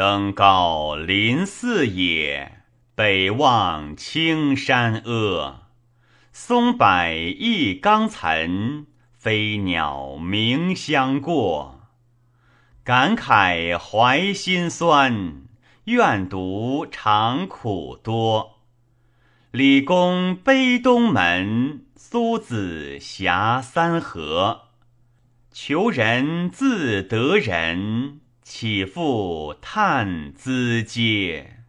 登高临四野，北望青山阿。松柏一冈岑，飞鸟鸣相过。感慨怀心酸，愿读长苦多。李公悲东门，苏子峡三河。求人自得人，岂复叹资嗟。